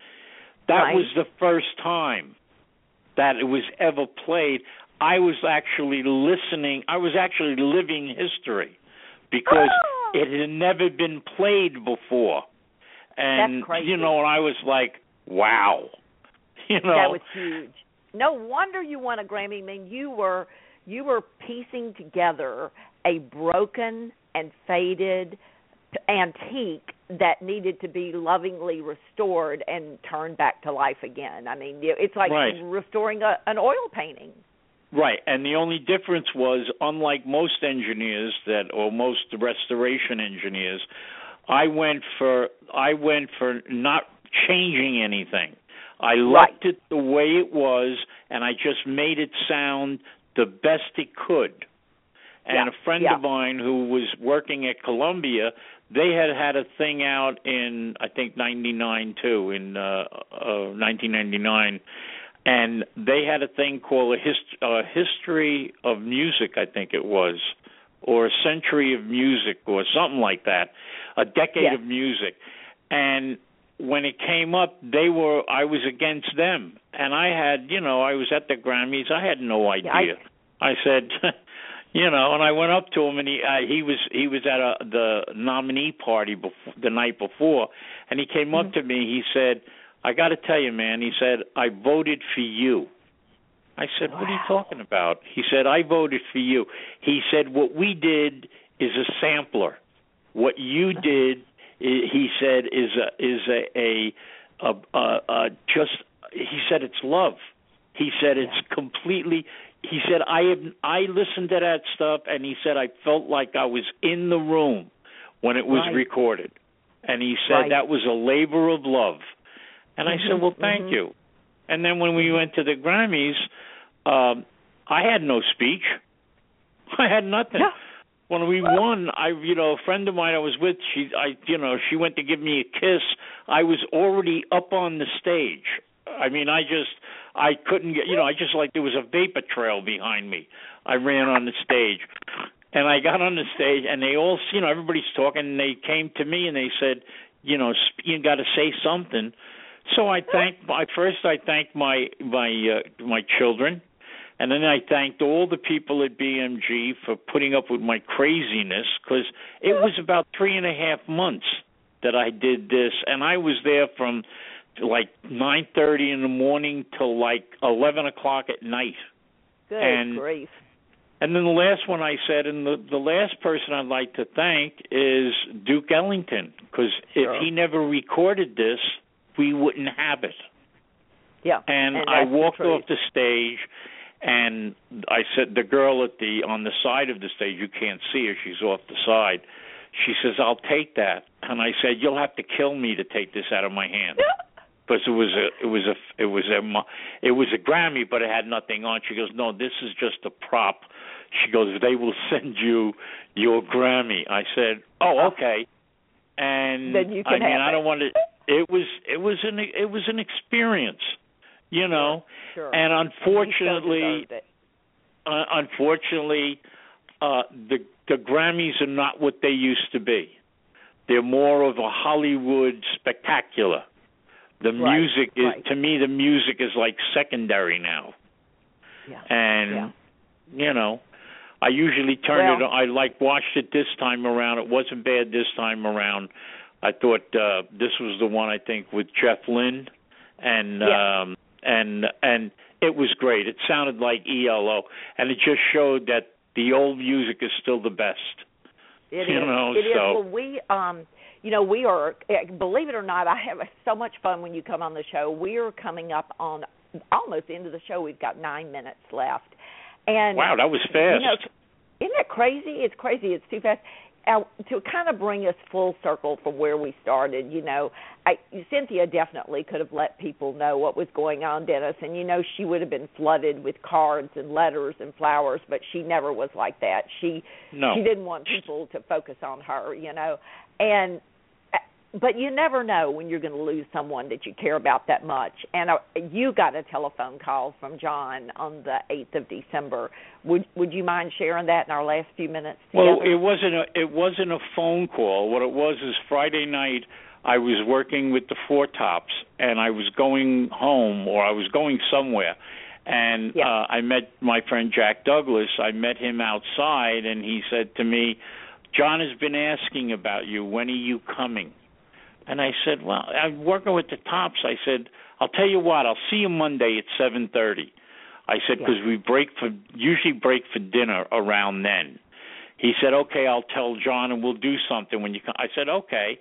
that Right. was the first time that it was ever played i was actually listening i was actually living history because Ah! it had never been played before and you know and i was like wow you know That was huge. No wonder you won a Grammy. I mean, you were you were piecing together a broken and faded antique that needed to be lovingly restored and turned back to life again. I mean, it's like Right. restoring a, an oil painting. Right, and the only difference was, unlike most engineers that, or most restoration engineers, I went for I went for not changing anything. I left it the way it was, and I just made it sound the best it could. And Yeah, a friend yeah. of mine who was working at Columbia, they had had a thing out in I think '99 too, in uh, uh 1999 and they had a thing called a hist- uh, history of music i think it was or a century of music or something like that a decade Yes. of music. And when it came up they were i was against them. And i had you know i was at the grammys. I had no Yeah, I- idea. I said you know and i went up to him and he uh, he was he was at a the nominee party before the night before and he came up to me he said I got to tell you, man. He said I voted for you. I said, "What are you talking about?" He said, "I voted for you." He said, "What we did is a sampler. What you did," he said, "is a is a a, a, a, a just." He said, "It's love." He said, "It's completely." He said, "I have I listened to that stuff, and he said I felt like I was in the room when it was Right. recorded." And he said Right. that was a labor of love. And I Mhm, said, "Well, thank mhm. you." And then when we went to the Grammys, um, I had no speech. I had nothing. Yeah. When we won, I you know a friend of mine I was with, she I you know she went to give me a kiss. I was already up on the stage. I mean, I just I couldn't get you know I just like there was a vapor trail behind me. I ran on the stage. And I got on the stage, and they all, you know, everybody's talking. And they came to me and they said, you know, you got to say something. So I thanked my first. I thanked my my uh, my children, and then I thanked all the people at BMG for putting up with my craziness because it was about three and a half months that I did this, and I was there from like nine thirty in the morning till like eleven o'clock at night. Good And- grief. And then the last one I said, and the the last person I'd like to thank is Duke Ellington, because Sure. if he never recorded this, we wouldn't have it. Yeah. And, And I that's the walked off the stage, and I said, the girl at the on the side of the stage, you can't see her, she's off the side. She says, "I'll take that," and I said, "You'll have to kill me to take this out of my hand." because it was a it was a it was a it was a Grammy, but it had nothing on. She goes, "No, this is just a prop." She goes, "They will send you your Grammy." I said, "Oh, okay." And Then you I mean, I don't want to. It was it was an it was an experience, you know. Sure. And unfortunately, uh, unfortunately, uh, the the Grammys are not what they used to be. They're more of a Hollywood spectacular. The Right, music is right. to me the music is like secondary now. Yeah. And Yeah. you know, I usually turn it on. I like watched it this time around. It wasn't bad this time around. I thought uh this was the one I think with Jeff Lynne and Yeah. um and and it was great. It sounded like ELO and it just showed that the old music is still the best. It You is. know, It is. so- Well, we, um, you know, we are. eh, Believe it or not, I have so much fun when you come on the show. We are coming up on almost the end of the show. We've got nine minutes left, and Wow, that was fast. you know, isn't that crazy? It's crazy. It's too fast. Uh, to kind of bring us full circle from where we started, you know, I Cynthia definitely could have let people know what was going on, Dennis, and you know she would have been flooded with cards and letters and flowers, but she never was like that. She no. she didn't want people to focus on her, you know. And but you never know when you're going to lose someone that you care about that much. And uh, you got a telephone call from John on the 8th of December. Would would you mind sharing that in our last few minutes together? Well, it wasn't a it wasn't a phone call. What it was is Friday night I was working with the Four Tops and I was going home or I was going somewhere and Yeah. uh I met my friend Jack Douglas. I met him outside and he said to me, "John has been asking about you. When are you coming?" And I said, "Well, I'm working with the Tops." I said, "I'll tell you what. I'll see you Monday at 7:30." I said Yeah. because we break for usually break for dinner around then. He said, "Okay, I'll tell John and we'll do something when you come." I said, "Okay."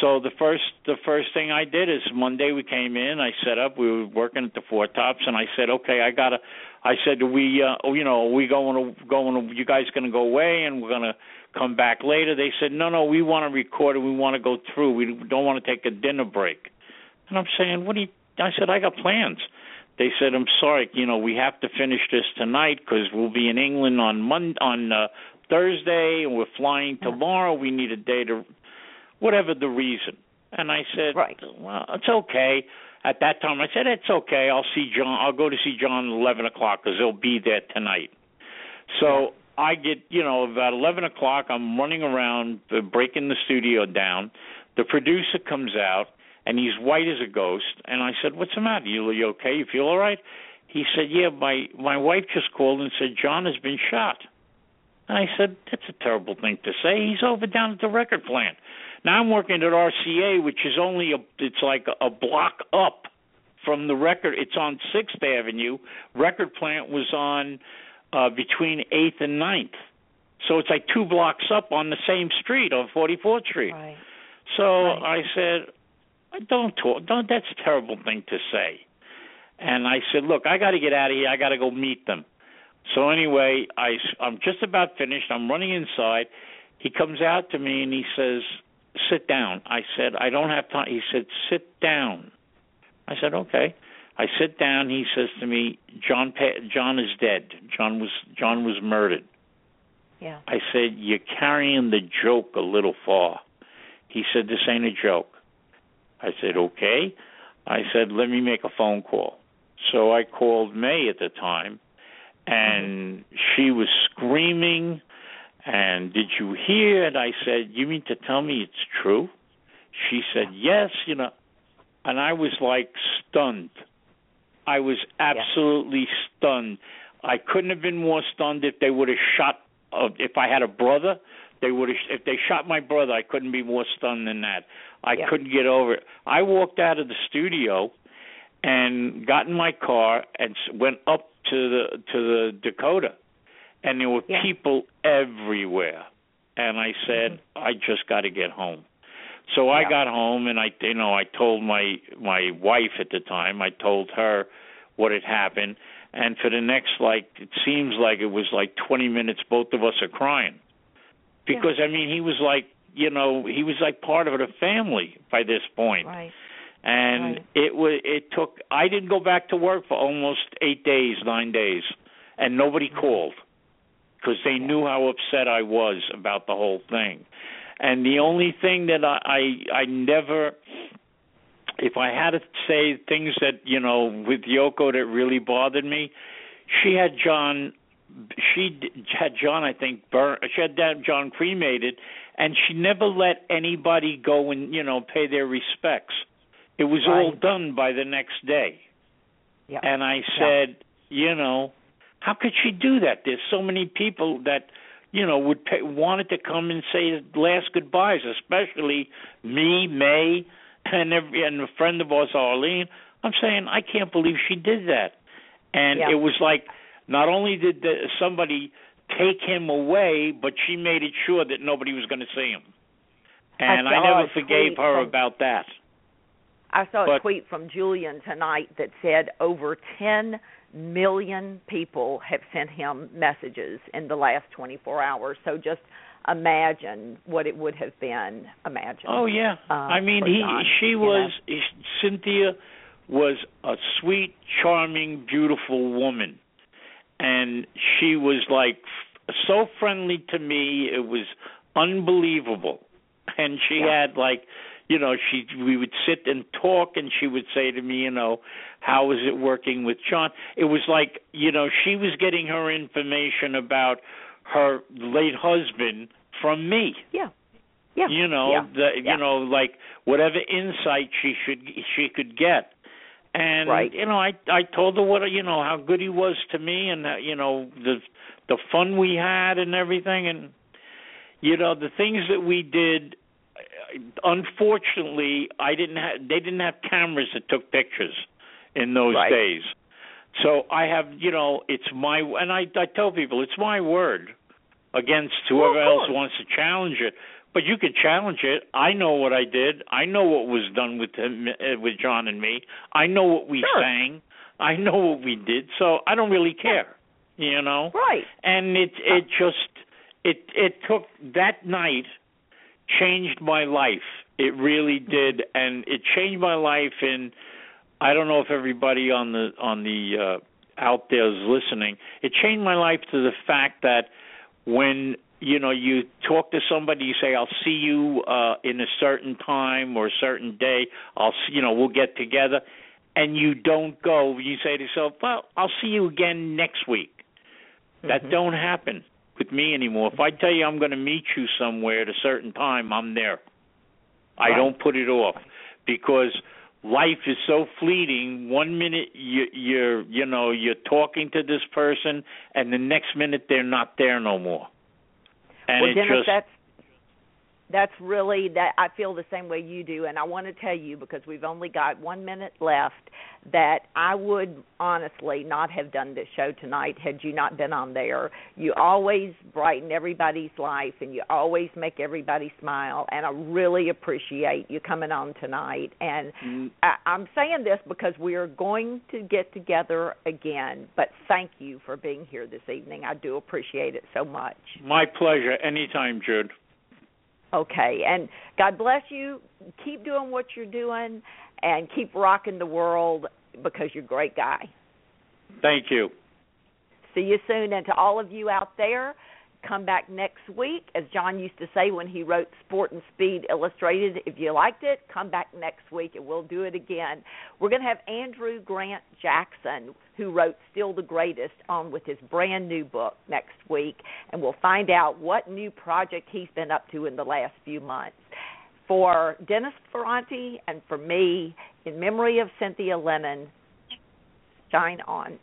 So the first the first thing I did is Monday we came in, I set up, we were working at the Four Tops and I said, "Okay, I got to I said, "Do we uh oh, you know, are we going to going to you guys going to go away and we're going to come back later?" They said, "No, no, we want to record it. We want to go through. We don't want to take a dinner break." And I'm saying, "What do you I said, "I got plans." They said, "I'm sorry, you know, we have to finish this tonight because we'll be in England on Mon on uh, Thursday, and we're flying tomorrow. We need a day to, whatever the reason." And I said, Right. "Well, it's okay." At that time, I said, "It's okay. I'll see John. I'll go to see John at eleven o'clock because he'll be there tonight." So I get, you know, about eleven o'clock. I'm running around, uh, breaking the studio down. The producer comes out, and he's white as a ghost. And I said, "What's the matter? You, you okay? You feel all right?" He said, "Yeah, my my wife just called and said John has been shot." And I said, "That's a terrible thing to say. He's over down at the record plant." Now I'm working at RCA, which is only a it's like a, block up from the record. It's on Sixth Avenue. Record plant was on uh between Eighth and Ninth, so it's like two blocks up on the same street on 44th Street. right. So Right. I said, "I "Don't talk. Don't. That's a terrible thing to say." And I said, "Look, I got to get out of here. I got to go meet them." So anyway, I I'm just about finished. I'm running inside. He comes out to me and he says, "Sit down." I said, "I don't have time." He said, "Sit down." I said, "Okay." I sit down. He says to me, "John pa- John is dead. John was John was murdered." Yeah. I said, You're carrying the joke a little far. He said, This ain't a joke. I said, Okay. I said, Let me make a phone call. So I called May at the time, and she was screaming. And did you hear? And I said, You mean to tell me it's true? She said, Yes, you know. And I was like stunned. I was absolutely stunned. I couldn't have been more stunned if they would have shot. Uh, if I had a brother, they would have. If they shot my brother, I couldn't be more stunned than that. I Yeah. couldn't get over it. I walked out of the studio and got in my car and went up to the to the Dakota, and there were Yeah. people everywhere. And I said, mm-hmm. I just got to get home. So I got home and I you know I told my my wife at the time I told her what had happened and for the next like it seems like it was like 20 minutes both of us are crying because I mean he was like you know he was like part of the family by this point Right. and Right. it was it took I didn't go back to work for almost 8 days 9 days and nobody mm-hmm. called because they knew how upset I was about the whole thing and the only thing that I I, I never if I had to say things that you know with Yoko that really bothered me, she had John she had John, I think, burn. She had John cremated, and she never let anybody go and you know pay their respects. It was right. all done by the next day. Yep. And I said, you know, how could she do that? There's so many people that you know would pay, wanted to come and say last goodbyes, especially me, May, and every and a friend of ours, Arlene. I'm saying I can't believe she did that, and Yeah. it was like not only did the, somebody take him away, but she made it sure that nobody was going to see him. And I I, never forgave her from- about that. I saw a But- tweet from Julian tonight that said over 10 million people have sent him messages in the last 24 hours. So just imagine what it would have been. Imagine. Oh yeah. uh, I mean, he John, she was Cynthia was a sweet, charming, beautiful woman, and she was like f- so friendly to me. It was unbelievable, and she Yeah. had like. You know, she we would sit and talk, and she would say to me, you know, how is it working with John? It was like, you know, she was getting her information about her late husband from me Yeah. Yeah. you know yeah. the yeah. you know like whatever insight she should she could get and Right. you know i i told her what you know how good he was to me and uh, you know the the fun we had and everything and you know the things that we did unfortunately i didn't have they didn't have cameras that took pictures in those Right. days so i have you know it's my and i i tell people it's my word against Well, whoever else wants to challenge it but you can challenge it. I know what I did. I know what was done with him, uh, with John and me. I know what we Sure. sang. I know what we did. So I don't really care, you know. Right. And it it just it it took that night changed my life. It really did, and it changed my life. And I don't know if everybody on the on the uh, out there is listening. It changed my life to the fact that when you know you talk to somebody you say i'll see you uh in a certain time or a certain day i'll see, you know we'll get together and you don't go you say to yourself well i'll see you again next week that Mhm. don't happen with me anymore. If i tell you i'm going to meet you somewhere at a certain time i'm there. I don't put it off because life is so fleeting. One minute you you're you know you're talking to this person and the next minute they're not there no more. And well, Dennis, just that's that's really that I feel the same way you do, and I want to tell you because we've only got one minute left that I would honestly not have done this show tonight had you not been on there. You always brighten everybody's life, and you always make everybody smile, and I really appreciate you coming on tonight. And Mm, I, I'm saying this because we are going to get together again. But thank you for being here this evening. I do appreciate it so much. my pleasure anytime jude Okay, and God bless you. Keep doing what you're doing, and keep rocking the world because you're a great guy. thank you See you soon, and to all of you out there, come back next week. As John used to say when he wrote Sport and Speed Illustrated, if you liked it, come back next week and we'll do it again. We're going to have Andrew Grant Jackson, who wrote Still the Greatest, on with his brand new book next week, and we'll find out what new project he's been up to in the last few months. For Dennis Ferrante and for me, in memory of Cynthia Lennon, shine on.